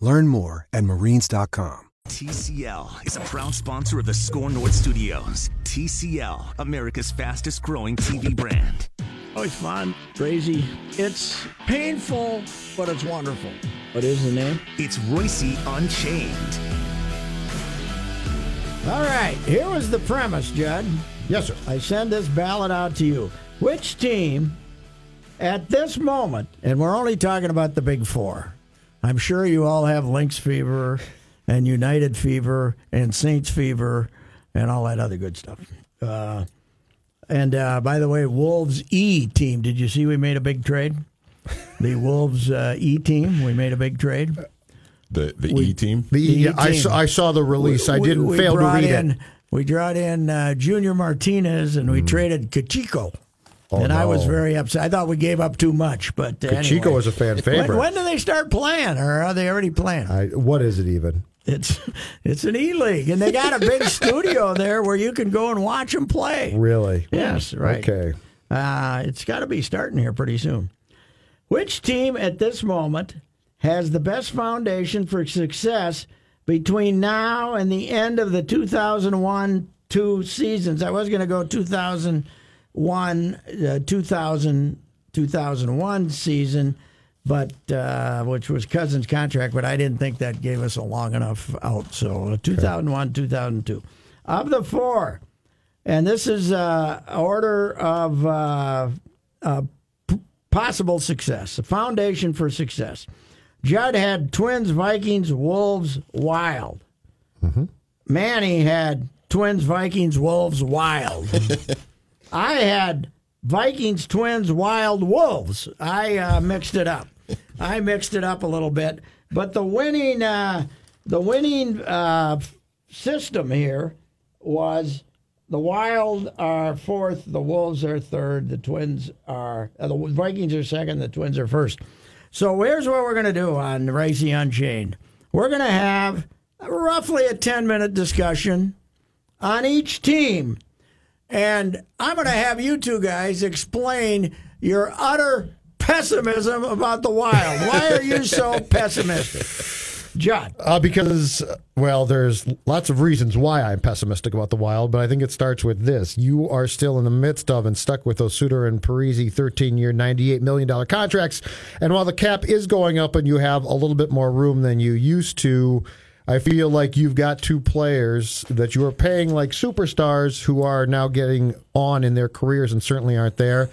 Learn more at marines.com. TCL is a proud sponsor of the SKOR North Studios. TCL, America's fastest growing TV brand. Oh, it's fun, crazy. It's painful, but it's wonderful. What is the name? It's Royce Unchained. All right, here was the premise, Judd. Yes, sir. I send this ballot out to you. Which team, at this moment, and we're only talking about the big four, I'm sure you all have Lynx fever and United fever and Saints fever and all that other good stuff. Uh, and uh, by the way, Wolves E team, did you see we made a big trade? The Wolves uh, E team, we made a big trade. The the We- E team. The, The I, team. saw, I saw the release. I didn't we fail to read in, it. We brought in uh, Junior Martinez and we traded Kachiko. Oh, and I was very upset. I thought we gave up too much, but uh, Chico anyway. was a fan favorite. when do they start playing, or are they already playing? I, what is it even? It's it's an E League, and they got a big studio there where you can go and watch them play. Really? Yes, right. Okay. Uh, it's got to be starting here pretty soon. Which team at this moment has the best foundation for success between now and the end of the 2001 two seasons? I was going to go 2001, uh, 2000, 2001 season, but uh, which was Cousins' contract, but I didn't think that gave us a long enough out. So uh, 2001, 2002. Of the four, and this is uh, order of uh, uh, p- possible success, a foundation for success. Judd had Twins, Vikings, Wolves, Wild. Manny had Twins, Vikings, Wolves, Wild. I had Vikings, Twins, Wild, Wolves. I uh, mixed it up. I mixed it up a little bit, but the winning, uh, the winning uh, system here was the Wild are fourth, the Wolves are third, the Twins are uh, the Vikings are second, the Twins are first. So here's what we're going to do on Racing Unchained. We're going to have roughly a 10 minute discussion on each team. And I'm going to have you two guys explain your utter pessimism about the Wild. Why are you so pessimistic? John. Uh, because, well, there's lots of reasons why I'm pessimistic about the Wild, but I think it starts with this. You are still in the midst of and stuck with Osuter and Parise 13 year, $98 million contracts. And while the cap is going up and you have a little bit more room than you used to, I feel like you've got two players that you are paying like superstars who are now getting on in their careers and certainly aren't there.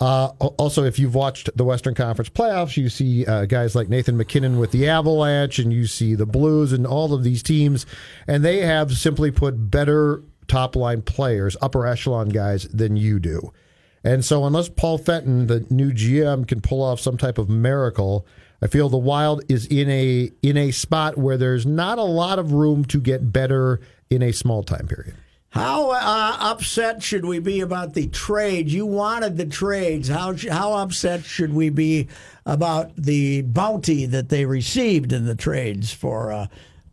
Uh, also, if you've watched the Western Conference playoffs, you see uh, guys like Nathan MacKinnon with the Avalanche, and you see the Blues and all of these teams, and they have simply put better top line players, upper echelon guys, than you do. And so, unless Paul Fenton, the new GM, can pull off some type of miracle, I feel the Wild is in a in a spot where there's not a lot of room to get better in a small time period. How uh, upset should we be about the trades? You wanted the trades. How how upset should we be about the bounty that they received in the trades for uh,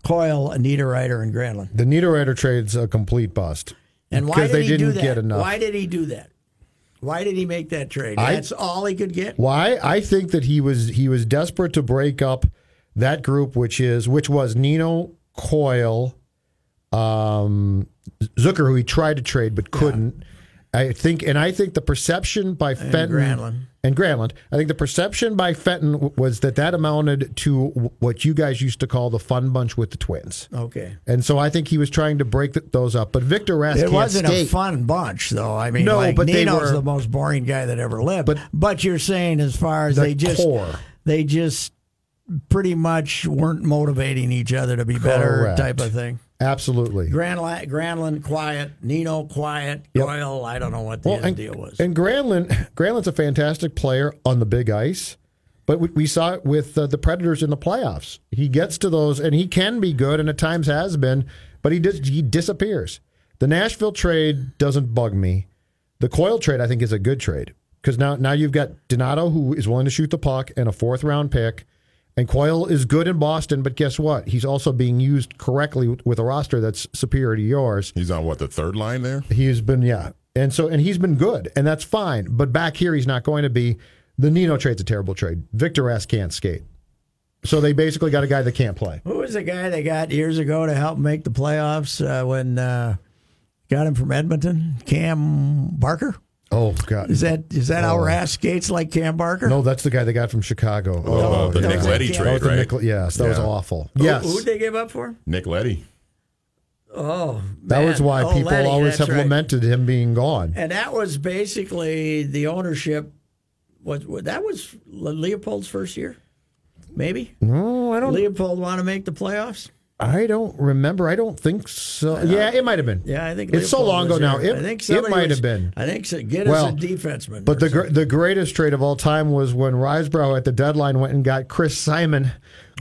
Coyle, Niederreiter, and Granlund? The Niederreiter trade's a complete bust. And why did they he didn't do that? get enough. Why did he do that? Why did he make that trade? I- That's all he could get. Why? I think that he was he was desperate to break up that group, which is which was Nino Coyle, um, Zucker, who he tried to trade but couldn't, I think, and I think the perception by Fenton Granlund. and Granlund, I think the perception by Fenton was that that amounted to what you guys used to call the fun bunch with the twins. Okay. And so I think he was trying to break th- those up. But Victor Rask It wasn't skate. a fun bunch, though. I mean, No, like, but they were- the most boring guy that ever lived. But- But you're saying as far as The they just core. they just pretty much weren't motivating each other to be better, Correct. type of thing. Absolutely. Granlund, Granlund quiet, Nino quiet, Yep. I don't know what the Well, and, deal was. and Granlund, Granlund's a fantastic player on the big ice, but we, we saw it with uh, the Predators in the playoffs. He gets to those, and he can be good, and at times has been, but he dis- he disappears. The Nashville trade doesn't bug me. The Coyle trade, I think, is a good trade because now now you've got Donato who is willing to shoot the puck and a fourth round pick. And Coyle is good in Boston, but guess what? He's also being used correctly with- with a roster that's superior to yours. He's on what the third line there. He's been yeah, and so and he's been good, and that's fine. But back here, he's not going to be. The Nino trade's a terrible trade. Victor S can't skate, so they basically got a guy that can't play. Who was the guy they got years ago to help make the playoffs uh, when uh, got him from Edmonton? Cam Barker. Oh God, Is that is that our oh. ass skates like Cam Barker? no, that's the guy they got from Chicago. Oh, the oh, that Nick Leddy trade, was right? Nickel- yes, that was awful. Yes, Who'd they give up for? Nick Leddy. Oh, that was why Oh, people Leddy, always have right. lamented him being gone. And that was basically the ownership. Was that was Leipold's first year? Maybe No, I don't. Leopold want to make the playoffs. I don't remember. I don't think so. Yeah, it might have been. Yeah, I think it's so long ago now. It, I think it might was- have been. I think so. Get Well, us a defenseman. But the gr- the greatest trade of all time was when Risebrough at the deadline went and got Chris Simon,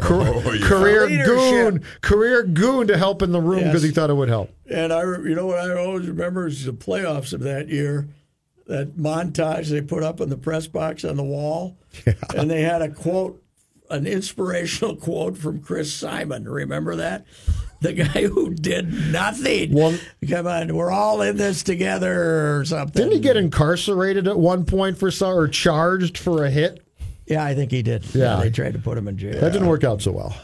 car- Oh, yeah. career goon, career goon to help in the room because Yes. he thought it would help. And I, you know what I always remember is the playoffs of that year, that montage they put up in the press box on the wall, and they had a quote, an inspirational quote from Chris Simon. Remember that? The guy who did nothing. Well- Come on, we're all in this together or something. Didn't he get incarcerated at one point for some, or charged for a hit? Yeah, I think he did. Yeah. they tried to put him in jail. That didn't work out so well.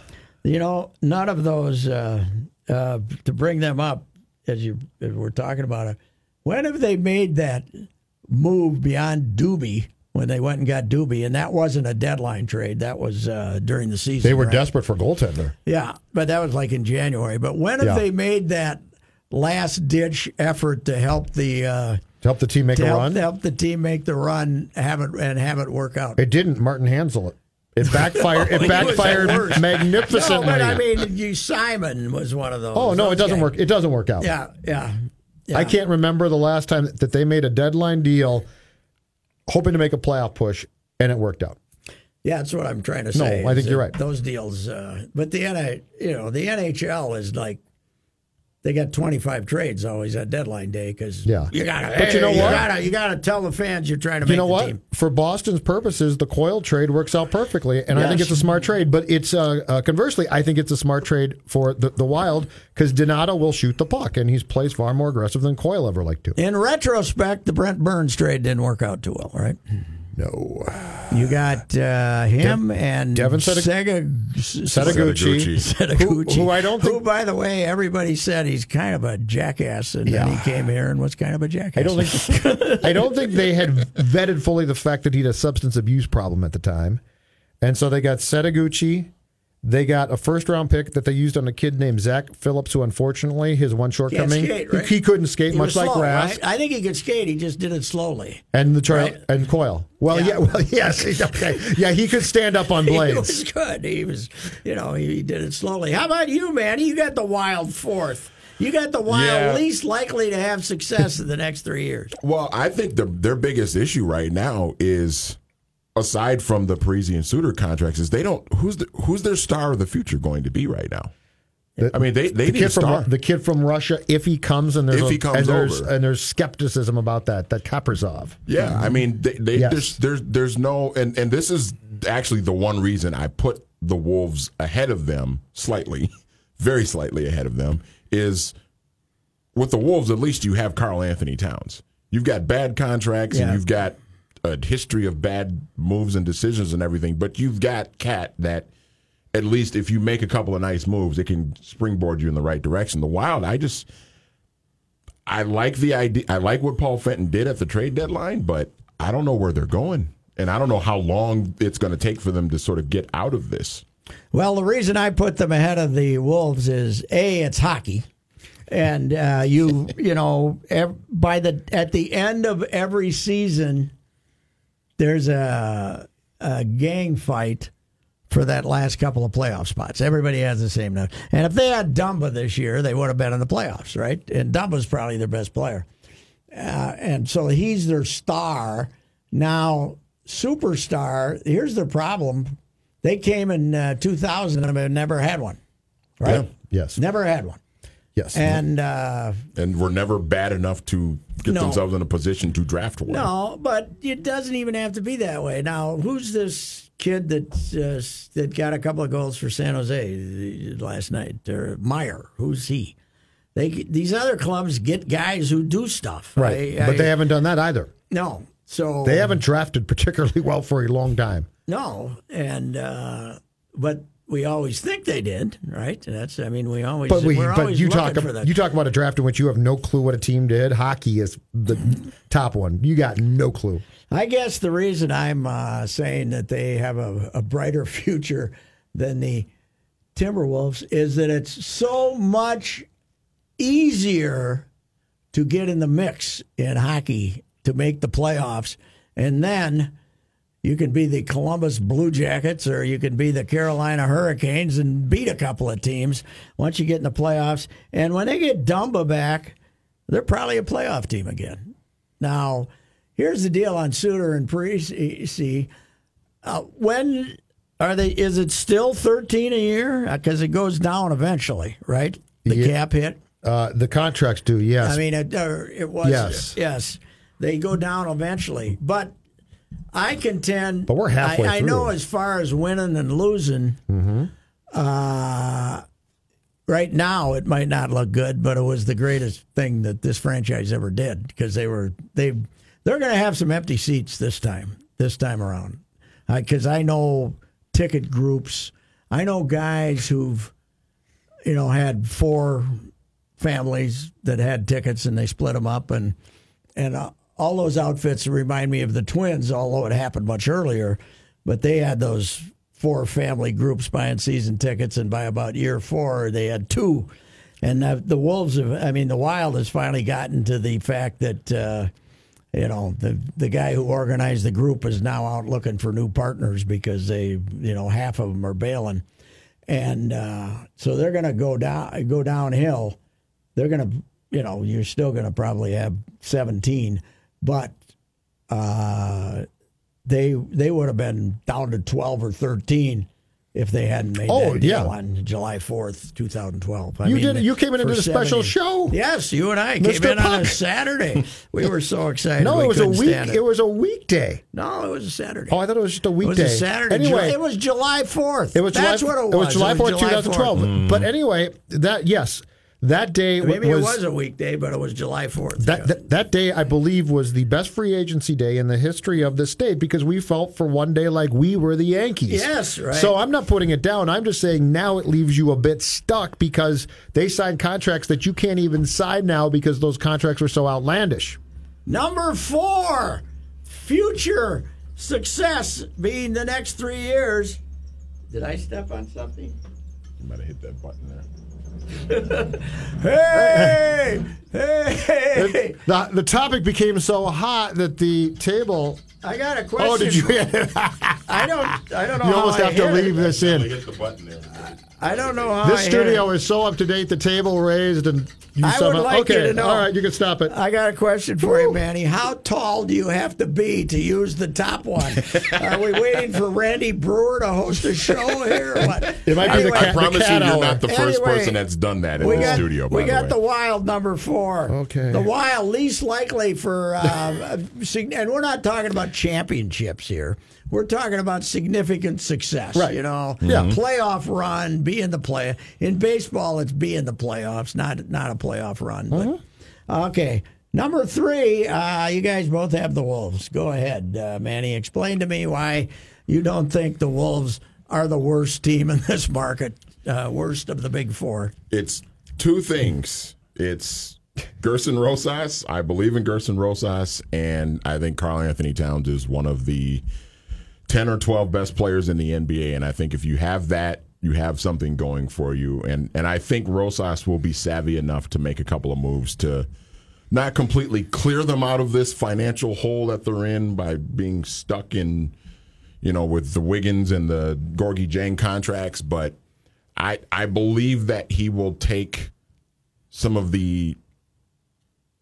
You know, none of those uh, uh, to bring them up as you as we're talking about it. When have they made that move beyond Doobie when they went and got Doobie? And that wasn't a deadline trade. That was uh, during the season. They were right? desperate for goaltender. Yeah, but that was like in January. But when have Yeah. they made that last ditch effort to help the uh, To help the team make a help, run. help the team make the run, have it and have it work out? It didn't. Martin Hanzal it. It backfired. It backfired worst. magnificently. No, but I mean, you Simon was one of those. oh no, it doesn't work. It doesn't work out. Yeah, yeah. yeah. I can't remember the last time that they made a deadline deal, hoping to make a playoff push, and it worked out. Yeah, that's what I'm trying to say. No. I think you're right. Those deals, uh, but the NH, you know, the NHL is like they got 25 trades always at deadline day because Yeah. you gotta. But you know hey, what? gotta you gotta tell the fans you're trying to You know what? team. For Boston's purposes, the Coyle trade works out perfectly, and I think it's a smart trade. But it's uh, uh, conversely, I think it's a smart trade for the, the Wild because Donato will shoot the puck, and he's plays far more aggressive than Coyle ever liked to. In retrospect, the Brent Burns trade didn't work out too well, right? No, You got uh, him and Devin Sega, Setoguchi, Setoguchi. who, who I don't Who, by the way, everybody said he's kind of a jackass, and then he came here and was kind of a jackass. I don't think I don't think they had vetted fully the fact that he had a substance abuse problem at the time, and so they got Setoguchi. They got a first round pick that they used on a kid named Zach Phillips, who unfortunately his one shortcoming skate, he- right? he, couldn't skate He much was like slow, Rask right? I think he could skate. He just did it slowly. and the trail Right. and Coyle. Well, Yeah. yeah, well, yes, okay, yeah, he could stand up on blades. He was good. He was, you know, he, he did it slowly. How about you, man? You got the wild fourth. You got the wild Yeah. least likely to have success in the next three years. Well, I think the, their biggest issue right now is, aside from the Parise and Suter contracts, is they don't who's the, who's their star of the future going to be right now. I mean, they they The need kid from the kid from Russia, if he comes and there's If he comes and there's over. and there's skepticism about that, that Kaprizov. Yeah, I mean, they, they, Yes. there's there's there's no, and and this is actually the one reason I put the Wolves ahead of them slightly, very slightly ahead of them is with the Wolves. At least you have Karl-Anthony Towns. You've got bad contracts Yeah. and you've got a history of bad moves and decisions and everything, but you've got Cat that. At least if you make a couple of nice moves, it can springboard you in the right direction. The Wild, I just, I like the idea. I like what Paul Fenton did at the trade deadline, but I don't know where they're going, and I don't know how long it's going to take for them to sort of get out of this. Well, the reason I put them ahead of the Wolves is a it's hockey, and uh, you you know by the at the end of every season, there's a a gang fight for that last couple of playoff spots. Everybody has the same number, and if they had Dumba this year, they would have been in the playoffs, right? And Dumba's probably their best player, uh, and so he's their star now. Superstar. Here's their problem. They came in uh, 2000 and have never had one, right? Yeah. Yes. Never had one. Yes. And uh, and were never bad enough to get No. themselves in a position to draft one. no, but it doesn't even have to be that way. Now, who's this kid that uh, that got a couple of goals for San Jose last night? Or Meier? Who's he? They these other clubs get guys who do stuff, right. I- but I- they haven't done that either. no. So They haven't drafted particularly well for a long time. no, and uh, but we always think they did, right? That's I mean we always But we, but you talk about you talk about a draft in which you have no clue what a team did. Hockey is the top one. You got no clue. I guess the reason I'm uh, saying that they have a, a brighter future than the Timberwolves is that it's so much easier to get in the mix in hockey to make the playoffs. And then you can be the Columbus Blue Jackets or you can be the Carolina Hurricanes and beat a couple of teams once you get in the playoffs. And when they get Dumba back, they're probably a playoff team again. Now, here's the deal on Suter and Parise. Uh, when are they? Is it still 13 a year? Because it goes down eventually, right? The Yeah. cap hit. Uh, the contracts do, yes. I mean, it, uh, it was Yes. yes. They go down eventually, but I contend. But we're halfway I, I know as far as winning and losing. Uh, right now, it might not look good, but it was the greatest thing that this franchise ever did because they were they they're going to have some empty seats this time. This time around, because I know ticket groups. I know guys who've you know had four families that had tickets and they split them up and and uh, all those outfits remind me of the twins although it happened much earlier but they had those four family groups buying season tickets and by about year four they had two. And uh, the wolves have i mean the wild has finally gotten to the fact that uh, you know the the guy who organized the group is now out looking for new partners because they you know half of them are bailing. And uh, so they're going to go down go downhill. They're going to, you know, you're still going to probably have 17, but uh, they they would have been down to 12 or 13 if they hadn't made Oh, that deal yeah. on July 4th, 2012. You mean, did- you came in and for did a special 70 show. Yes, you and I came Mr. in on a Saturday. We were so excited. no, we it was a couldn't week. stand It. was a weekday. no, it was a Saturday. Oh, I thought it was just a weekday. it weekday. was a Saturday. Anyway, it was July 4th. It was That's July, what it was. was July 4th, 2012. Mm. But anyway, that yes, that day Maybe was, it was a weekday, but it was July 4th. that, yeah. that that day I believe was the best free agency day in the history of the state because we felt for one day like we were the Yankees. Yes, right. So I'm not putting it down. I'm just saying now it leaves you a bit stuck because they signed contracts that you can't even sign now because those contracts were so outlandish. Number four, future success being the next three years. Did I step on something? You might have hit that button there. Hey! Hey! The, the topic became so hot that the table. I got a question. Oh, did you? you I don't. I don't know. You almost I have to leave it. this in. hit the button there. I don't know how. This I hit studio it. is so up to date. The table raised, and you I would somehow. like you okay, to know- all right, you can stop it. I got a question for you, Manny. How tall do you have to be to use the top one? Are we waiting for Randy Brewer to host a show here? Or what? It might be the cat. I promise you, cat you're not the first Anyway, person that's done that in the got, studio. By we the got way, the wild number four. Okay. The wild least likely for, uh, and we're not talking about championships here. We're talking about significant success. Right. You know, Yeah. playoff run, be in the play. In baseball, it's be in the playoffs, not not a playoff run. But, Mm-hmm. Okay. Number three, uh, you guys both have the Wolves. Go ahead, uh, Manny. Explain to me why you don't think the Wolves are the worst team in this market, uh, worst of the big four. it's two things. It's Gerson Rosas. I believe in Gerson Rosas, and I think Karl-Anthony Towns is one of the 10 or 12 best players in the NBA. And I think if you have that, you have something going for you. And, and I think Rosas will be savvy enough to make a couple of moves to not completely clear them out of this financial hole that they're in by being stuck in, you know, with the Wiggins and the Gorgui Dieng contracts. But I, I believe that he will take some of the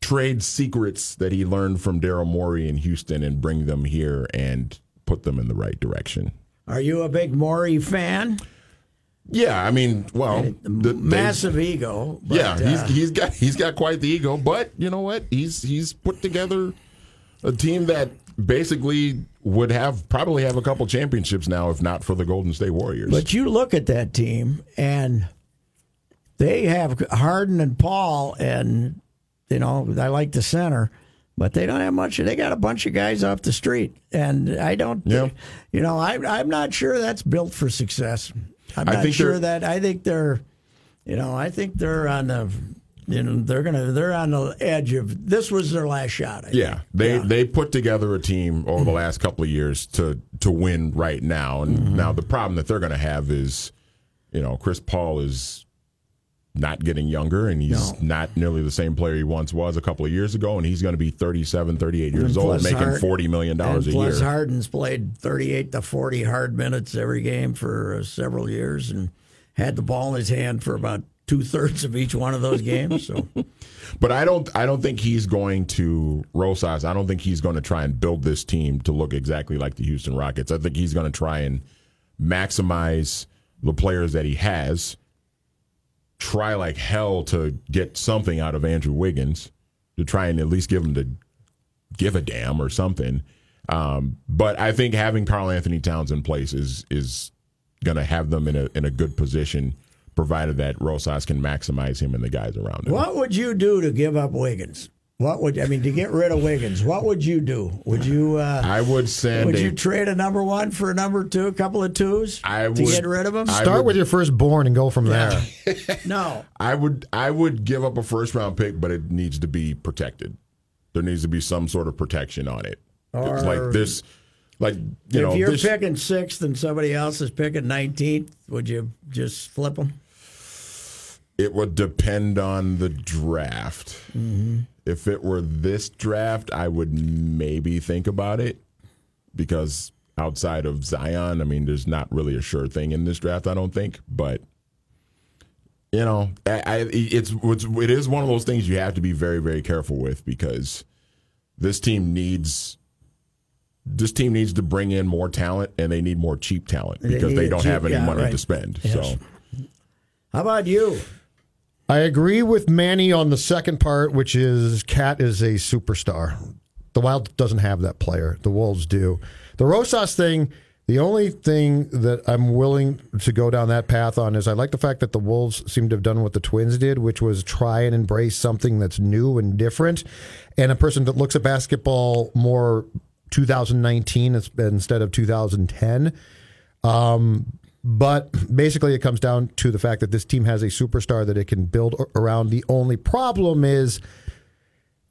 trade secrets that he learned from Daryl Morey in Houston and bring them here and put them in the right direction. Are you a big Morey fan? Yeah, I mean, well, the, massive ego. But, yeah, he's uh, he's got he's got quite the ego, but you know what? He's he's put together a team that basically would have probably have a couple championships now if not for the Golden State Warriors. But you look at that team and they have Harden and Paul and you know, I like the center, but they don't have much. They got a bunch of guys off the street, and I don't. Yeah. You know, I, I'm not sure that's built for success. I'm not sure that. I think they're, you know, I think they're on the. You know they're gonna they're on the edge of this was their last shot. I yeah, think. they yeah. they put together a team over the last couple of years to to win right now, and mm-hmm. now the problem that they're going to have is, you know, Chris Paul is not getting younger and he's no. not nearly the same player he once was a couple of years ago and he's going to be 37 38 years old making Hard, 40 million dollars a plus year. Plus harden's played 38 to 40 hard minutes every game for uh, several years and had the ball in his hand for about two-thirds of each one of those games so. But i don't i don't think he's going to rosas i don't think he's going to try and build this team to look exactly like the houston rockets. I think he's going to try and maximize the players that he has try like hell to get something out of Andrew Wiggins to try and at least give him to give a damn or something. Um, but I think having Karl-Anthony Towns in place is is going to have them in a in a good position, provided that Rosas can maximize him and the guys around him. What would you do to give up Wiggins? What would I mean to get rid of Wiggins? What would you do? Would you? Uh, I would send. Would a, you trade a number one for a number two, a couple of twos? I would to get rid of him. I Start would, with your firstborn and go from yeah. there. no, I would. I would give up a first round pick, but it needs to be protected. There needs to be some sort of protection on it. Or, like this, like you know. if know, you're this, picking sixth and somebody else is picking nineteenth, would you just flip them? It would depend on the draft. Mm-hmm. If it were this draft, I would maybe think about it because outside of Zion, I mean, there's not really a sure thing in this draft. I don't think, but you know, I, I, it's, it is one of those things you have to be very very careful with because this team needs this team needs to bring in more talent and they need more cheap talent because they, they don't cheap, have any yeah, money right. to spend. Yes. So, how about you? I agree with Manny on the second part, which is Cat is a superstar. The Wild doesn't have that player. The Wolves do. The Rosas thing, the only thing that I'm willing to go down that path on is I like the fact that the Wolves seem to have done what the Twins did, which was try and embrace something that's new and different. And a person that looks at basketball more 2019 instead of 2010. Um, but basically, it comes down to the fact that this team has a superstar that it can build around. The only problem is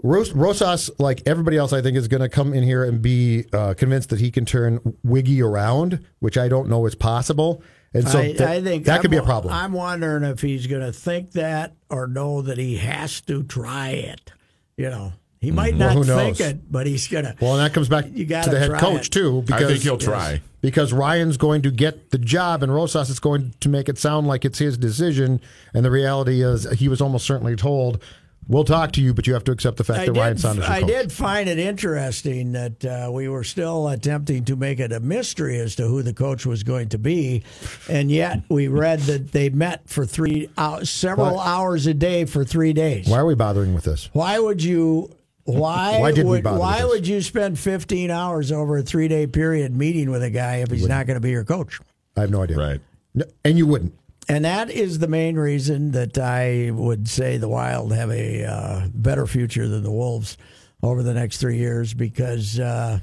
Rosas, like everybody else, I think is going to come in here and be uh, convinced that he can turn Wiggy around, which I don't know is possible. And so I, th- I think that I'm, could be a problem. I'm wondering if he's going to think that or know that he has to try it. You know, he might mm-hmm. not think it, but he's gonna. Well, and that comes back to the head coach it. too. Because, I think he'll try because Ryan's going to get the job, and Rosas is going to make it sound like it's his decision. And the reality is, he was almost certainly told, We'll talk to you, but you have to accept the fact I that did, Ryan Saunders. I did find it interesting that uh, we were still attempting to make it a mystery as to who the coach was going to be, and yet we read that they met for three hours, several what? hours a day for three days. Why are we bothering with this? Why would you? Why, why did would, we bother Why would you spend 15 hours over a three day period meeting with a guy if he's not going to be your coach? I have no idea. Right. No, and you wouldn't. And that is the main reason that I would say the Wild have a uh, better future than the Wolves over the next three years because uh,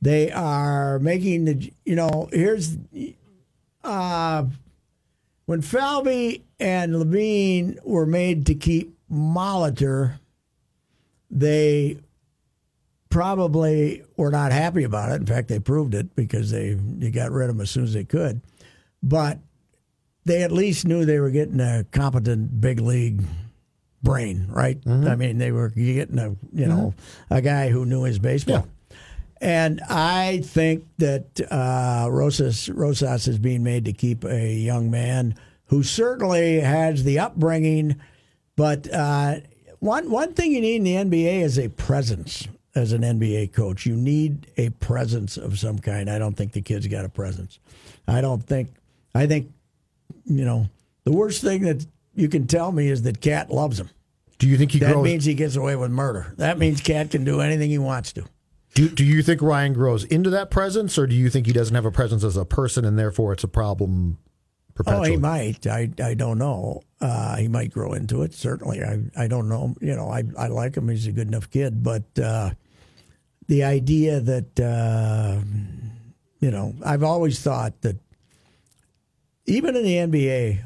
they are making the, you know, here's uh, when Falvey and Levine were made to keep Molitor, they probably were not happy about it. In fact, they proved it because they they got rid of him as soon as they could. But they at least knew they were getting a competent big league brain, right? I mean, they were getting a you know a guy who knew his baseball. And I think that uh, Rosas Rosas is being made to keep a young man who certainly has the upbringing, but uh, one one thing you need in the NBA is a presence. As an NBA coach, you need a presence of some kind. I don't think the kid's got a presence. I don't think. I think, you know, the worst thing that you can tell me is that Cat loves him. Do you think he That grows? means he gets away with murder. That means Cat can do anything he wants to. do, do you think Ryan grows into that presence, or do you think he doesn't have a presence as a person, and therefore it's a problem perpetually? Oh, he might. I, I don't know. Uh, he might grow into it. Certainly, I I don't know. You know, I I like him. He's a good enough kid. But uh, the idea that uh, you know, I've always thought that even in the NBA,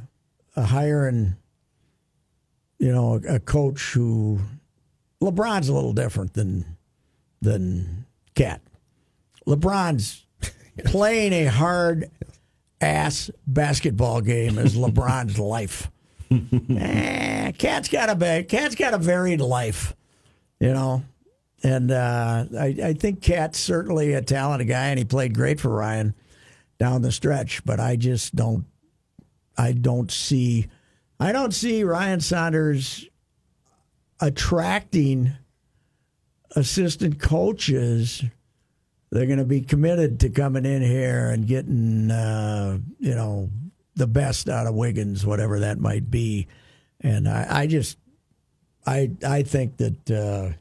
hiring you know a, a coach who LeBron's a little different than than Cat. LeBron's playing a hard ass basketball game is LeBron's life. eh, Cat's got a Cat's got a varied life, you know, and uh, I, I think Cat's certainly a talented guy, and he played great for Ryan down the stretch. But I just don't, I don't see, I don't see Ryan Saunders attracting assistant coaches they're going to be committed to coming in here and getting, uh, you know, the best out of Wiggins, whatever that might be. And I, I just, I, I think that, uh,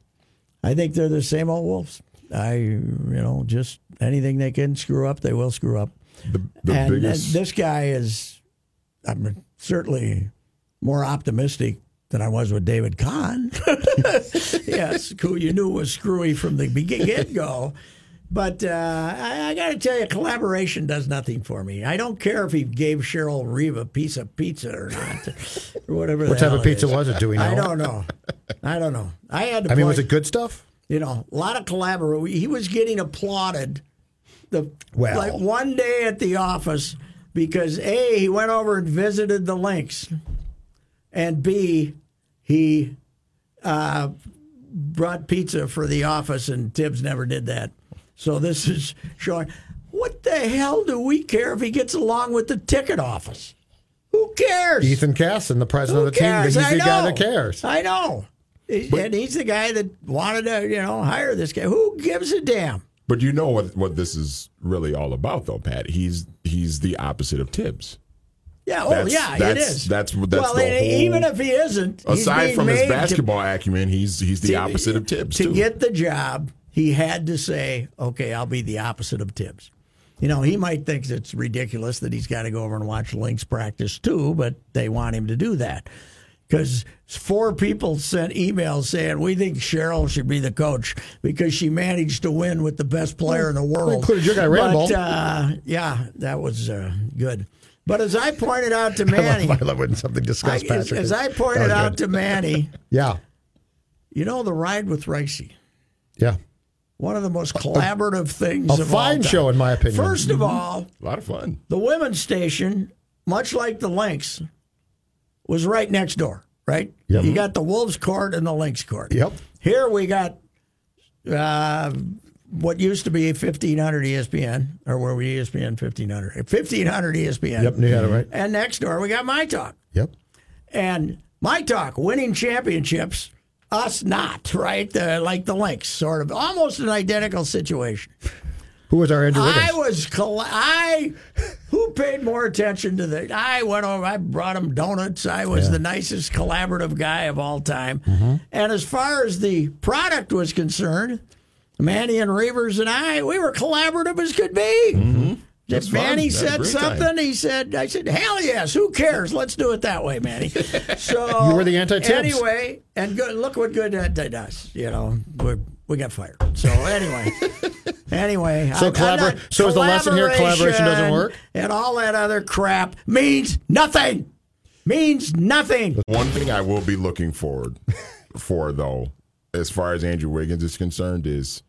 I think they're the same old wolves. I, you know, just anything they can screw up, they will screw up. The, the and, biggest. and this guy is, I'm certainly more optimistic than I was with David Kahn. yes, who you knew was screwy from the get go. But uh, I, I got to tell you, collaboration does nothing for me. I don't care if he gave Cheryl Reeve a piece of pizza or not, or whatever. What type of pizza is. was it? Do we know? I don't know. I don't know. I had to. I mean, was it good stuff? you know, a lot of collaboration. He was getting applauded the Well. like one day at the office because a he went over and visited the Lynx, and b he uh, brought pizza for the office, and Thibs never did that. So this is showing. What the hell do we care if he gets along with the ticket office? Who cares? Ethan Casson, the president Who of the team, cares? he's I the guy that cares. I know. He- and he's the guy that wanted to, you know, hire this guy. Who gives a damn? But you know what what this is really all about, though, Pat. He's he's the opposite of Thibs. Yeah, oh That's- yeah, it that's- is. that's- that's well, the whole- even if he isn't, Aside from his made to- basketball acumen, he's he's the to- opposite of Thibs To too. get the job, he had to say, "Okay, I'll be the opposite of Thibs." You know, he might think it's ridiculous that he's got to go over and watch Lynx practice too, but they want him to do that because four people sent emails saying we think Cheryl should be the coach because she managed to win with the best player in the world, included your guy, Randall. But uh, yeah, that was uh, good. But as I pointed out to Manny, I love when something I, discussed as, Patrick. as I pointed out good. to Manny, yeah, you know the ride with Reusse. yeah. One of the most collaborative things. a of all fine time. show, in my opinion. First of all, a lot of fun. the women's station, much like the Lynx, was right next door. Right, Yep. you got the Wolves court and the Lynx court. Yep. Here we got uh, what used to be 1500 ESPN, or where we ESPN 1500, 1500 ESPN. Yep, you had it right. And next door we got My Talk. Yep. And my talk, winning championships, us not, right? Uh, like the Lynx, sort of, almost an identical situation. Who was our Wiggins? I was, I, who paid more attention to the, I went over, I brought him donuts. I was the nicest collaborative guy of all time. Mm-hmm. And as far as the product was concerned, Manny and Reavers and I, we were collaborative as could be. Mm-hmm. If fun. Manny That's said great time. something, he said, I said, hell yes, who cares? Let's do it that way, Manny. So You were the anti-Thibs. Anyway, and good, look what good that did us. You know, we we got fired. So anyway, anyway. So I'm- I'm collabor- not- so is the lesson here, collaboration doesn't work? And all that other crap means nothing. means nothing. One thing I will be looking forward for, though, as far as Andrew Wiggins is concerned, is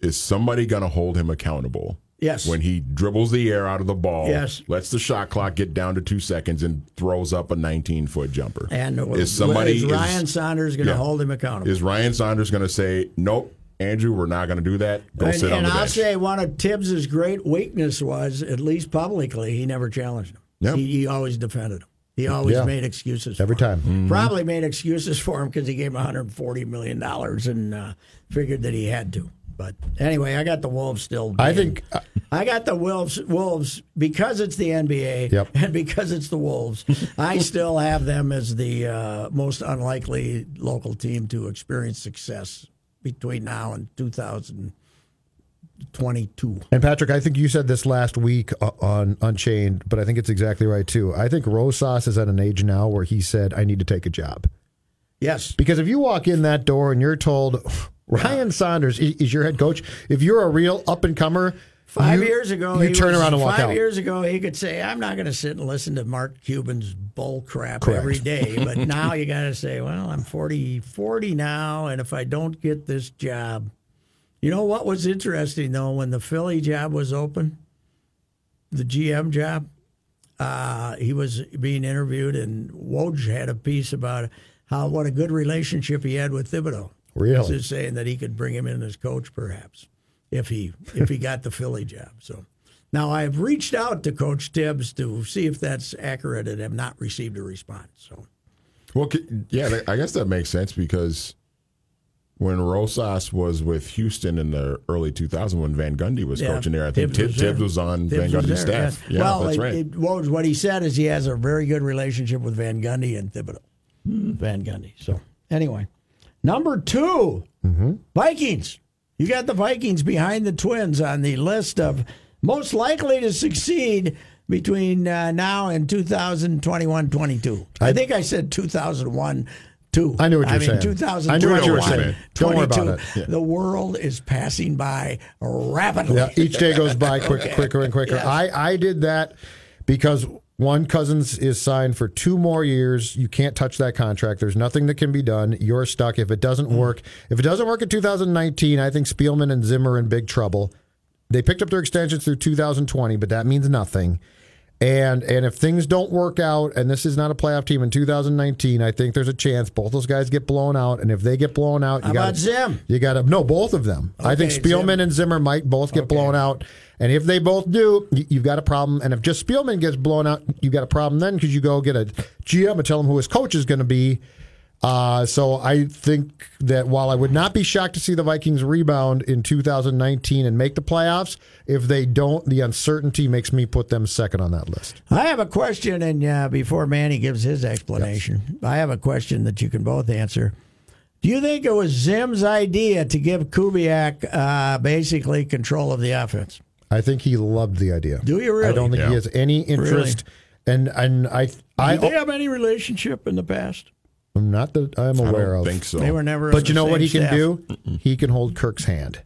is somebody going to hold him accountable? Yes. When he dribbles the air out of the ball, Yes. lets the shot clock get down to two seconds, and throws up a 19 foot jumper. And is somebody is is- Ryan Saunders going to yeah. hold him accountable? Is Ryan Saunders going to say, "Nope, Andrew, we're not going to do that. Go and sit on and the I'll bench." say one of Thibs's great weakness was, at least publicly, he never challenged him. Yep. He, he always defended him. He always Yeah. made excuses Every for him. time. Mm-hmm. Probably made excuses for him because he gave him 140 million dollars and uh, figured that he had to. But anyway, I got the Wolves still. I think uh, I got the Wolves Wolves because it's the NBA Yep. and because it's the Wolves. I still have them as the uh, most unlikely local team to experience success between now and 2022. And Patrick, I think you said this last week uh, on Unchained, but I think it's exactly right too. I think Rosas is at an age now where he said, "I need to take a job." Yes. Because if you walk in that door and you're told Ryan Saunders is your head coach, if you're a real up and comer, Five you- years ago, you he turn was- around and walk five out. years ago, he could say, "I'm not going to sit and listen to Mark Cuban's bull crap Correct. every day." But now you got to say, "Well, I'm 40, 40 now, and if I don't get this job, you know what was interesting though when the Philly job was open, the GM job, uh, he was being interviewed, and Woj had a piece about how what a good relationship he had with Thibodeau. Really? Just saying that he could bring him in as coach, perhaps, if he if he got the Philly job. So now I have reached out to Coach Thibs to see if that's accurate, and have not received a response. So Well, yeah, I guess that makes sense because when Rosas was with Houston in the early 2000s, when Van Gundy was yeah, coaching there, I think Thibs Thibs, was. Thibs was on Thibs Van Gundy's there, staff. yeah. Yeah, well, that's it- right. it- Woj, what he said is he has a very good relationship with Van Gundy and Thibodeau. Hmm. Van Gundy. So anyway, number 2 Vikings. You got the Vikings behind the Twins on the list of most likely to succeed between uh, now and 2021-22. I, think I said 2001. Two. I knew what you I were mean, saying. 2021, I knew what you were saying. Don't worry about 22. it. The world is passing by rapidly. Yeah, each day goes by quick, quicker and quicker. Yes. I, I did that because one Cousins is signed for two more years. You can't touch that contract. There's nothing that can be done. You're stuck. If it doesn't Mm. work, if it doesn't work in 2019, I think Spielman and Zimmer are in big trouble. They picked up their extensions through 2020, but that means nothing. And and if things don't work out, and this is not a playoff team in 2019, I think there's a chance both those guys get blown out. And if they get blown out, you How got about Zim? You got to no both of them. I think Spielman Zim. and Zimmer might both get blown out. And if they both do, you've got a problem. And if just Spielman gets blown out, you've got a problem then because you go get a GM and tell him who his coach is going to be. Uh, so I think that while I would not be shocked to see the Vikings rebound in 2019 and make the playoffs, if they don't, the uncertainty makes me put them second on that list. I have a question, and uh, before Manny gives his explanation, I have a question that you can both answer. Do you think it was Zim's idea to give Kubiak uh, basically control of the offense? I think he loved the idea. Do you really? I don't think he has any interest. Really? And and I I Did they have any relationship in the past? Not that I'm I aware don't of. think so. They were never. But you know what same he can staff. do? He can hold Kirk's hand.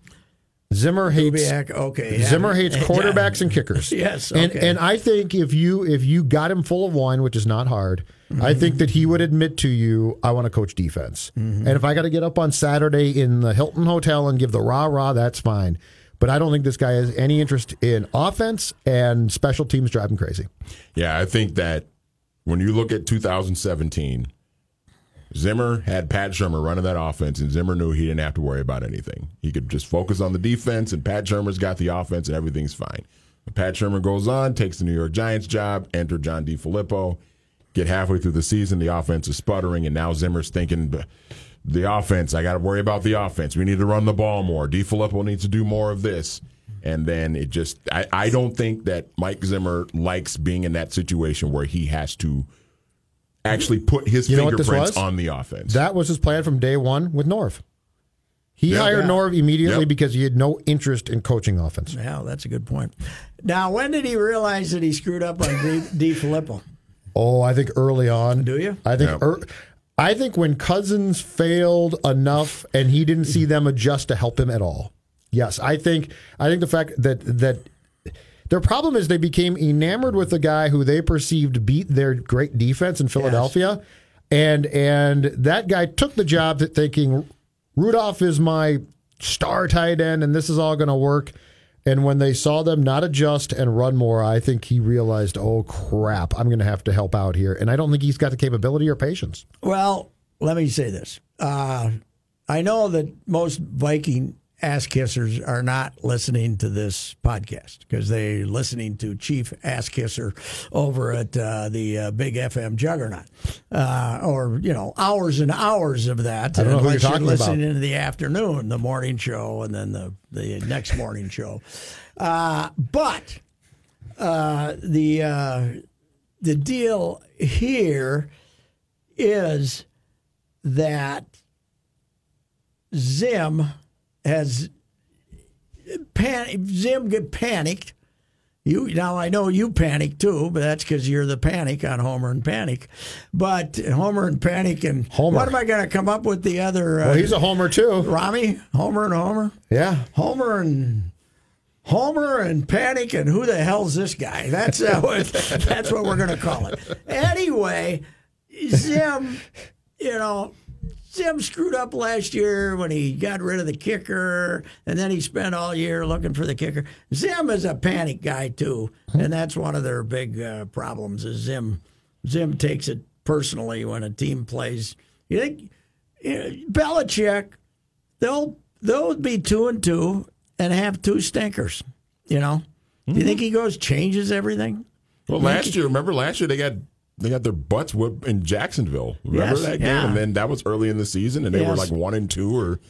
Zimmer hates Kubiak, okay. Zimmer hates quarterbacks and kickers. Yes, and okay. and I think if you if you got him full of wine, which is not hard, I think that he would admit to you, I want to coach defense. Mm-hmm. And if I got to get up on Saturday in the Hilton Hotel and give the rah rah, that's fine. But I don't think this guy has any interest in offense and special teams drive him crazy. Yeah, I think that when you look at 2017, Zimmer had Pat Shurmur running that offense, and Zimmer knew he didn't have to worry about anything. He could just focus on the defense, and Pat Shurmur's got the offense, and everything's fine. But Pat Shurmur goes on, takes the New York Giants job, enter John DeFilippo, Get halfway through the season, the offense is sputtering, and now Zimmer's thinking, the offense, I got to worry about the offense. We need to run the ball more. DeFilippo needs to do more of this. And then it just, I, I don't think that Mike Zimmer likes being in that situation where he has to actually put his You know what this fingerprints was? on the offense. That was his plan from day one with Norv. He Yeah. hired Yeah. Norv immediately Yep. because he had no interest in coaching offense. Yeah, that's a good point. Now, when did he realize that he screwed up on D, DeFilippo? Oh, I think early on. Do you? I think. Yeah. ear- I think when Cousins failed enough and he didn't see them adjust to help him at all. Yes, I think. I think the fact that that Their problem is they became enamored with the guy who they perceived beat their great defense in Philadelphia, and and that guy took the job thinking Rudolph is my star tight end, and this is all going to work. And when they saw them not adjust and run more, I think he realized, oh crap, I'm going to have to help out here. And I don't think he's got the capability or patience. Well, let me say this. Uh, I know that most Viking ass kissers are not listening to this podcast because they're listening to Chief Ass Kisser over at uh, the uh, Big FM Juggernaut, uh, or you know, hours and hours of that. I don't know who unless you're talking listening about. in the afternoon, the morning show, and then the the next morning show. Uh, but uh, the uh, the deal here is that Zim has pan- Zim get panicked. You now I know you panic too, but that's because you're the panic on Homer and Panic. But Homer and Panic and Homer. What am I going to come up with the other? Uh, Well, he's a homer too. Rami, Homer and Homer, Yeah. Homer and Homer and Panic and who the hell's this guy? That's uh, what, that's what we're going to call it. Anyway, Zim, you know, Zim screwed up last year when he got rid of the kicker, and then he spent all year looking for the kicker. Zim is a panic guy too, and that's one of their big uh, problems. Is Zim? Zim takes it personally when a team plays. You think you know, Belichick? They'll they'll be two and two and have two stinkers. You know, do you think he goes changes everything? Well, last year, remember last year they got they got their butts whipped in Jacksonville. Remember Yes, that game? yeah. And then that was early in the season, and they were like one and two or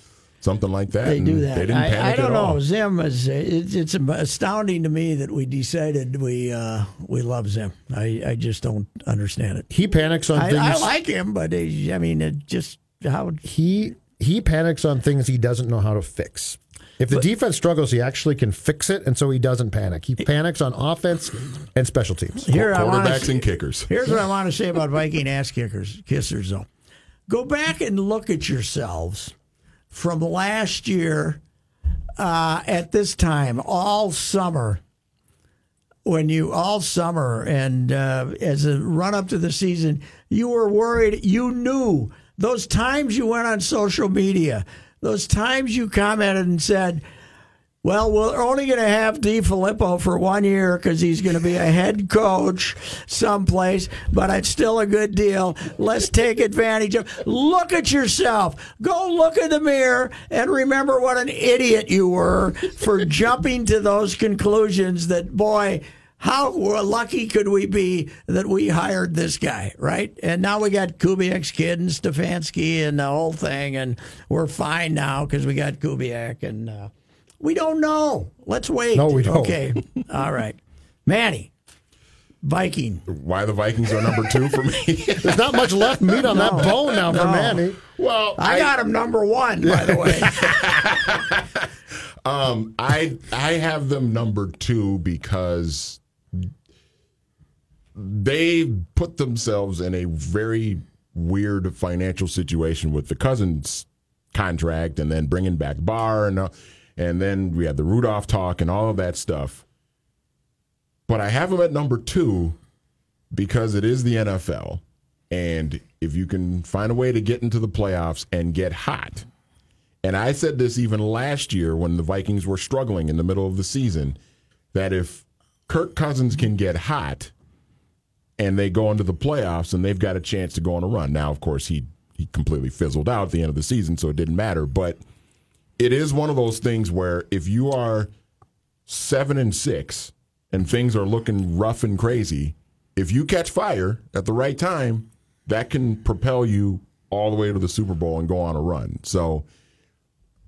something like that. They and do that. They didn't I, panic I don't at know. all. Zim is it's, it's astounding to me that we decided we uh, we love Zim. I, I just don't understand it. He panics on I, things. I like him, but he, I mean, it just how he he panics on things he doesn't know how to fix. If the defense struggles, he actually can fix it, and so he doesn't panic. He panics on offense and special teams. here I want Quarterbacks to and kickers. Here's what I want to say about Viking ass kickers, kissers, though. Go back and look at yourselves from last year uh, at this time, all summer, when you, all summer, and uh, as a run up to the season, you were worried. You knew those times you went on social media, those times you commented and said, well, we're only going to have Filippo for one year because he's going to be a head coach someplace, but it's still a good deal. Let's take advantage of. Look at yourself. Go look in the mirror and remember what an idiot you were for jumping to those conclusions. That boy. How lucky could we be that we hired this guy, right? And now we got Kubiak's kid and Stefanski and the whole thing, and we're fine now because we got Kubiak and uh, we don't know. Let's wait. No, we don't. Okay. All right. Manny, Viking. Why the Vikings are number two for me? There's not much left meat on that bone now for No. Manny. well, I got him number one, by the way. Um, I I have them number two because they put themselves in a very weird financial situation with the Cousins contract, and then bringing back Barr, and uh, and then we had the Rudolph talk and all of that stuff. But I have them at number two because it is the NFL, and if you can find a way to get into the playoffs and get hot. And I said this even last year when the Vikings were struggling in the middle of the season that if Kirk Cousins can get hot and they go into the playoffs and they've got a chance to go on a run. Now, of course, he he completely fizzled out at the end of the season, so it didn't matter. But it is one of those things where if you are seven and six and things are looking rough and crazy, if you catch fire at the right time, that can propel you all the way to the Super Bowl and go on a run. So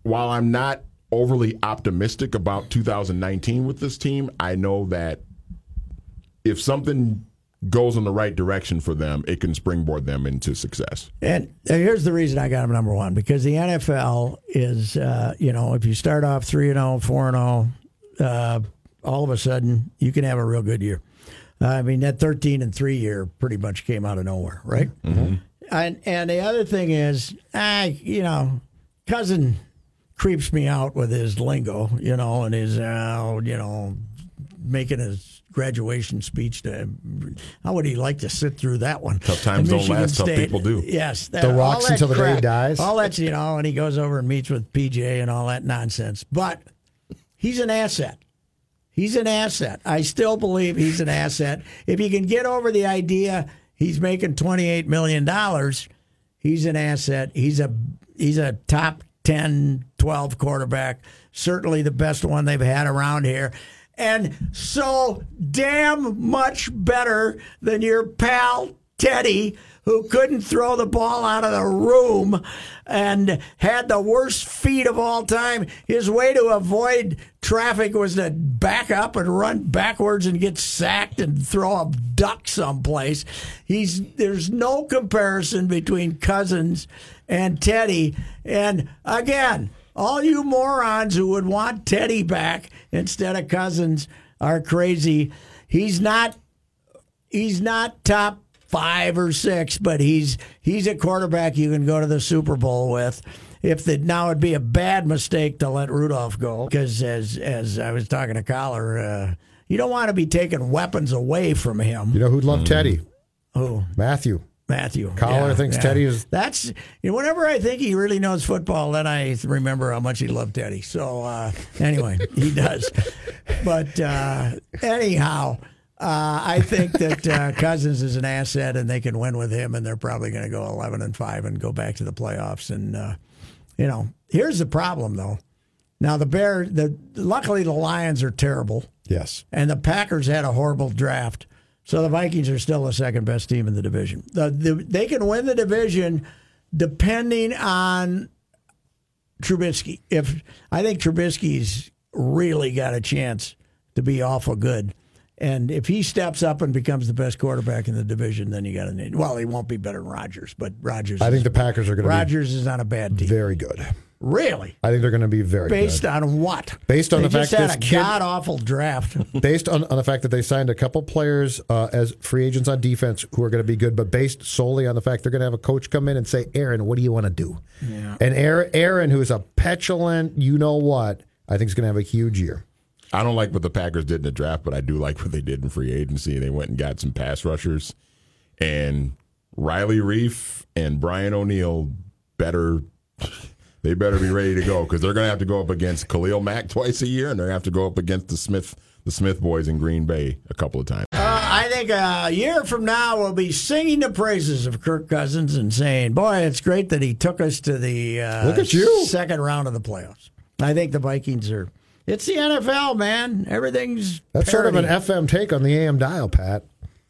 while I'm not overly optimistic about 2019 with this team, I know that if something goes in the right direction for them, it can springboard them into success. And here's the reason I got him number one because the NFL is, uh, you know, if you start off 3 and 0, 4 and 0, uh, all of a sudden you can have a real good year. I mean, that 13 and 3 year pretty much came out of nowhere, right? And, and the other thing is, I, you know, cousin creeps me out with his lingo, you know, and his, uh, you know, making his graduation speech. To how would he like to sit through that one? Tough times At don't Michigan last, tough people do. Yes, that, The rocks that until the day crap, dies. All that's you know, and he goes over and meets with PJ and all that nonsense. But he's an asset. He's an asset. I still believe he's an asset. If you can get over the idea he's making twenty eight million dollars, he's an asset. He's a he's a top 10, 12 quarterback. Certainly the best one they've had around here. And so damn much better than your pal Teddy, who couldn't throw the ball out of the room and had the worst feet of all time. His way to avoid traffic was to back up and run backwards and get sacked and throw a duck someplace. He's there's no comparison between Cousins and Teddy. And again, all you morons who would want Teddy back instead of Cousins are crazy. He's not he's not top five or six, but he's he's a quarterback you can go to the Super Bowl with. If the now it'd be a bad mistake to let Rudolph go because as as I was talking to Coller, uh, you don't want to be taking weapons away from him. You know who'd love Teddy? Who Matthew. Matthew Coller Yeah, thinks yeah. Teddy is- That's you know, whenever I think he really knows football, then I remember how much he loved Teddy. So uh, anyway, he does. But uh, anyhow, uh, I think that uh, Cousins is an asset, and they can win with him, and they're probably going to go eleven and five and go back to the playoffs. And uh, you know, here's the problem though. Now the Bears, the luckily the Lions are terrible Yes. and the Packers had a horrible draft. So the Vikings are still the second best team in the division. The, the, they can win the division depending on Trubisky. If I think Trubisky's really got a chance to be awful good, and if he steps up and becomes the best quarterback in the division, then you got to need. Well, he won't be better than Rodgers, but Rodgers. I is- think the Packers are going to Rodgers is on a bad team. very good. Really, I think they're going to be very based good. on what? Based on they the just fact had this a god awful draft. based on, on the fact that they signed a couple players uh, as free agents on defense who are going to be good, but based solely on the fact they're going to have a coach come in and say, Aaron, what do you want to do? Yeah. And Aaron, Aaron, who's a petulant, you know what, I think is going to have a huge year. I don't like what the Packers did in the draft, but I do like what they did in free agency. They went and got some pass rushers, and Riley Reiff and Brian O'Neill better. They better be ready to go because they're going to have to go up against Khalil Mack twice a year, and they're going to have to go up against the Smith the Smith boys in Green Bay a couple of times. Uh, I think a year from now we'll be singing the praises of Kirk Cousins and saying, "Boy, it's great that he took us to the uh, Look at you. second round of the playoffs." I think the Vikings are. It's the NFL, man. Everything's That's sort of an. FM take on the AM dial, Pat.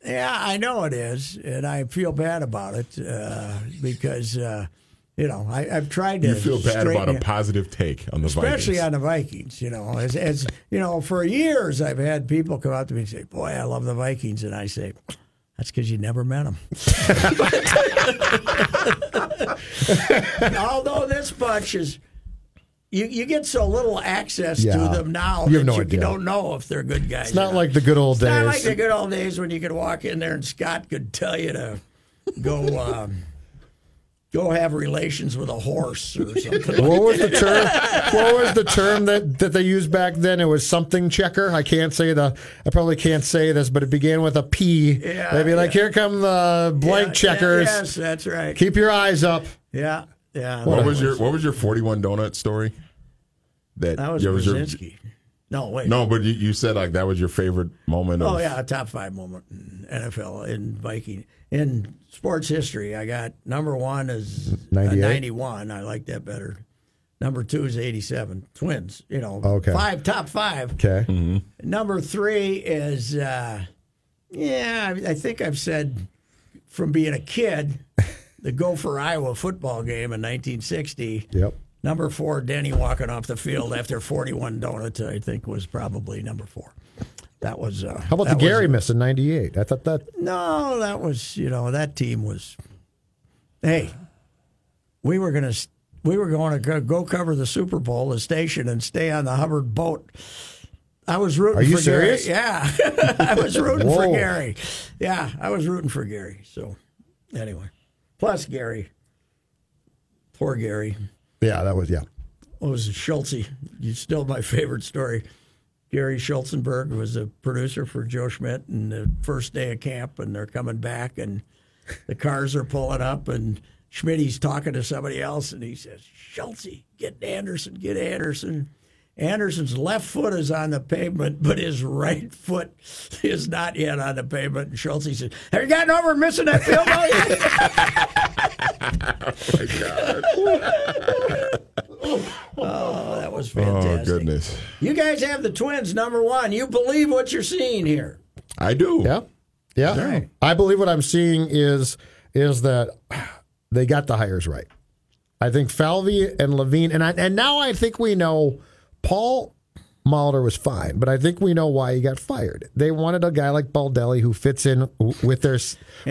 Yeah, I know it is, and I feel bad about it uh, because uh, you know I, I've tried to. You feel bad about a positive take on the Vikings especially Vikings. on the Vikings. You know, as, as you know, for years I've had people come up to me and say, "Boy, I love the Vikings," and I say, "That's because you never met them." Although this bunch is. You, you get so little access Yeah. to them now You have that no you idea. don't know if they're good guys. It's not like the good old It's not like days. the good old days when you could walk in there and Scott could tell you to go um, go have relations with a horse or something. What was the term? What was the term that, that they used back then? It was something checker. I can't say the. I probably can't say this, but it began with a P. Yeah, They'd be like, yeah. "Here come the blank Yeah, checkers. yeah, yes, that's right. Keep your eyes up." Yeah, yeah. what that was your What was your forty one donut story? That, That was that your- Brzezinski. No, wait. No, but you, you said like that was your favorite moment. Of, Oh yeah, a top five moment in NFL in Viking in sports history. I got number one is 98? ninety one. I like that better. Number two is eighty seven. Twins. You know, Okay. five top five. Okay. Number three is uh, yeah. I, I think I've said from being a kid, the Gopher Iowa football game in nineteen sixty. Yep. Number four, Denny walking off the field after 41 donuts, I think was probably number four. That was. Uh, How about the that was- Gary miss in '98? I thought that. No, that was you know that team was. Hey, we were gonna we were going to go, go cover the Super Bowl, the station, and stay on the Hubbard boat. I was rooting Are you for serious? Gary. Yeah, I was rooting for Gary. Yeah, I was rooting for Gary. So, anyway, plus Gary, poor Gary. Yeah, that was yeah. what was it, Schultze? You still my favorite story. Gary Schulzenberg was a producer for Joe Schmidt, and the first day of camp, and they're coming back, and the cars are pulling up, and Schmidt's talking to somebody else, and he says, Schultze, get Anderson, get Anderson. Anderson's left foot is on the pavement, but his right foot is not yet on the pavement. And Schultze says, Have you gotten over missing that field goal Oh, yet? oh, that was oh, fantastic. Oh goodness, You guys have the twins, number one. You believe what you're seeing here. I do. Yeah, yeah. right. I believe what I'm seeing is is that they got the hires right. I think Falvey and Levine, and I, and now I think we know Paul Molitor was fine, but I think we know why he got fired. They wanted a guy like Baldelli who fits in with their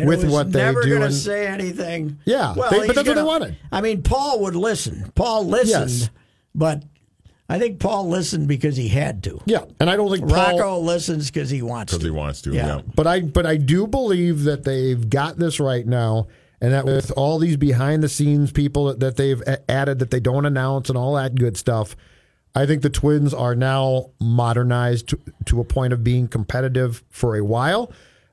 with was what they do. never do. going to say anything. Yeah, well, they- but he's that's what they wanted. I mean, Paul would listen. Paul listened, Yes. but I think Paul listened because he had to. yeah, and I don't think Paul, Rocco listens because he wants Because to. he wants to. Yeah. Yeah. But I but I do believe that they've got this right now, and that with all these behind the scenes people that, that they've added that they don't announce and all that good stuff, I think the Twins are now modernized to, to a point of being competitive for a while,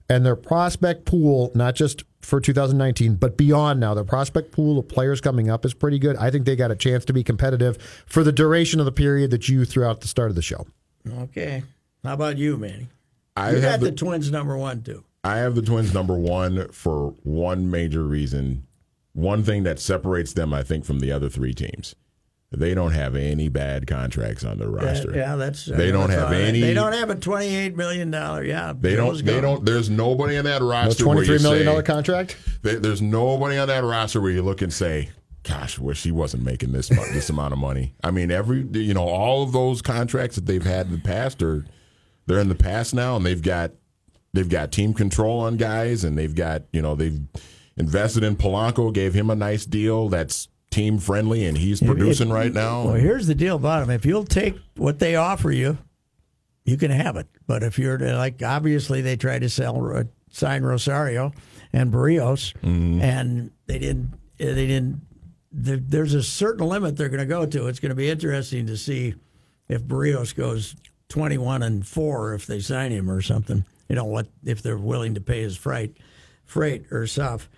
and their prospect pool, not just for 2019, but beyond now, their prospect pool of players coming up is pretty good. I think they got a chance to be competitive for the duration of the period that you threw out the start of the show. Okay. How about you, Manny? I You got have the, the, Twins number one too. I have the Twins number one for one major reason. One thing that separates them, I think, from the other three teams. They don't have any bad contracts on their roster. Yeah, that's. They don't that's have all right. any- They don't have a twenty-eight million dollar. Yeah, They Joe's don't. They don't. There's nobody on that A roster where you $23 million say, dollar contract? There- There's nobody on that roster where you look and say, "Gosh, wish he wasn't making this mu- this amount of money." I mean, every you know, all of those contracts that they've had in the past are they're in the past now, and they've got they've got team control on guys, and they've got you know they've invested in Polanco, gave him a nice deal that's team friendly, and he's producing right now. Well, here's the deal about them. If you'll take what they offer you, you can have it. But if you're to, like, obviously they tried to sell uh, sign Rosario and Berrios, Mm-hmm. and they didn't. uh, They didn't. There's a certain limit they're going to go to. It's going to be interesting to see if Berrios goes 21 and four if they sign him or something. You know what? If they're willing to pay his freight, freight or stuff.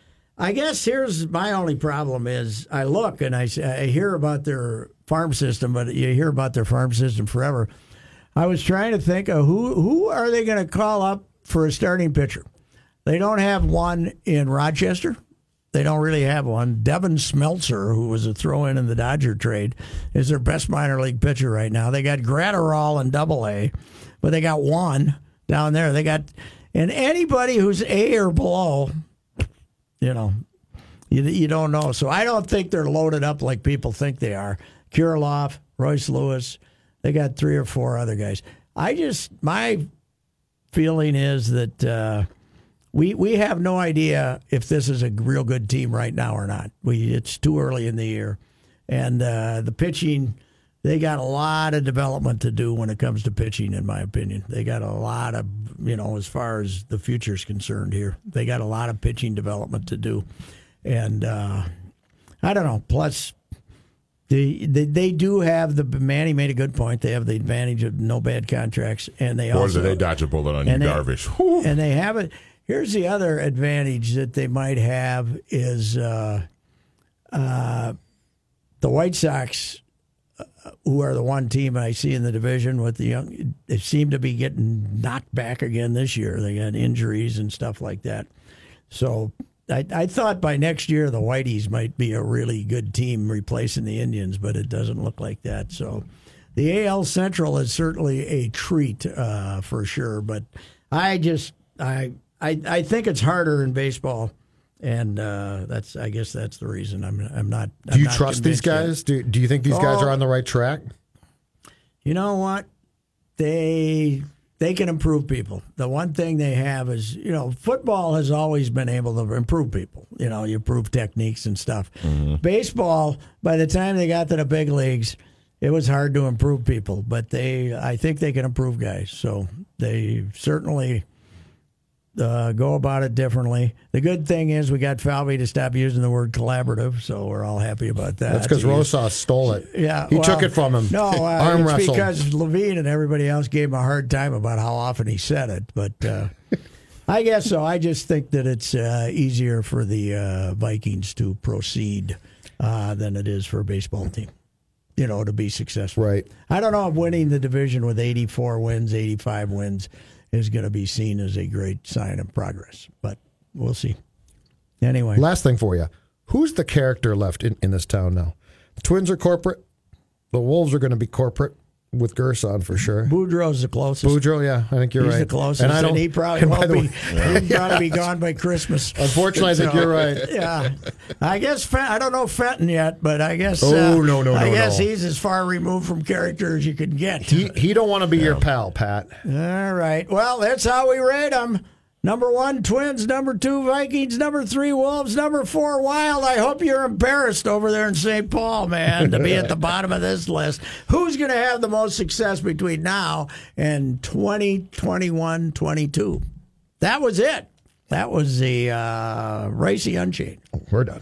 I guess here's my only problem is I look and I hear about their farm system, but you hear about their farm system forever. I was trying to think of who who are they going to call up for a starting pitcher. They don't have one in Rochester. They don't really have one. Devin Smeltzer, who was a throw-in in the Dodger trade, is their best minor league pitcher right now. They got Graterol in Double A, but they got one down there. They got and anybody who's A or below, you know, you, you don't know. So I don't think they're loaded up like people think they are. Kirilloff, Royce Lewis, they got three or four other guys. I just my feeling is that uh, we we have no idea if this is a real good team right now or not. We it's too early in the year, and uh, the pitching. They got a lot of development to do when it comes to pitching, in my opinion. They got a lot of, you know, as far as the future is concerned here, they got a lot of pitching development to do. And uh, I don't know. Plus, they, they they do have the Manny made a good point. They have the advantage of no bad contracts, and they Boy, also they dodge a bullet on you, they- Darvish. And they have it. Here's the other advantage that they might have is uh, uh, the White Sox, who are the one team I see in the division with the young. They seem to be getting knocked back again this year. They got injuries and stuff like that. So I, I thought by next year the Whiteys might be a really good team replacing the Indians, but it doesn't look like that. So the AL Central is certainly a treat uh, for sure. But I just I, I I think it's harder in baseball, and uh, that's I guess that's the reason I'm I'm not. Do you trust these guys? guys? Do, do you think these guys Oh. are on the right track? You know what? They they can improve people. The one thing they have is, you know, football has always been able to improve people. You know, you improve techniques and stuff. Baseball, by the time they got to the big leagues, it was hard to improve people, but they I think they can improve guys. So they certainly uh, go about it differently. The good thing is we got Falvey to stop using the word collaborative, so we're all happy about that. That's because Rosas stole it. Yeah, he well, took it from him. No, uh, arm it's wrestle. because Levine and everybody else gave him a hard time about how often he said it. But uh, I guess so. I just think that it's uh, easier for the uh, Vikings to proceed uh, than it is for a baseball team. You know, to be successful. Right. I don't know if winning the division with 84 wins, 85 wins is going to be seen as a great sign of progress, but we'll see. Anyway, Last thing for you. Who's the character left in, in this town now? The Twins are corporate. The Wolves are going to be corporate with Gersson for sure. Boudreau's the closest. Boudreau, yeah, I think you're He's right. He's the closest, and and, I don't. he probably and won't be. way- He'll probably be gone by Christmas. Unfortunately, I think you're right. Yeah, I guess Fen- I don't know Fenton yet, but I guess. Oh, uh, no, no, I no, guess no. he's as far removed from character as you can get. He he don't want to be your pal, Pat. All right. Well, that's how we rate them. Number one, Twins. Number two, Vikings. Number three, Wolves. Number four, Wild. I hope you're embarrassed over there in St. Paul, man, to be at the bottom of this list. Who's going to have the most success between now and 2021 22? That was it. That was the uh, Reusse Unchained. We're done.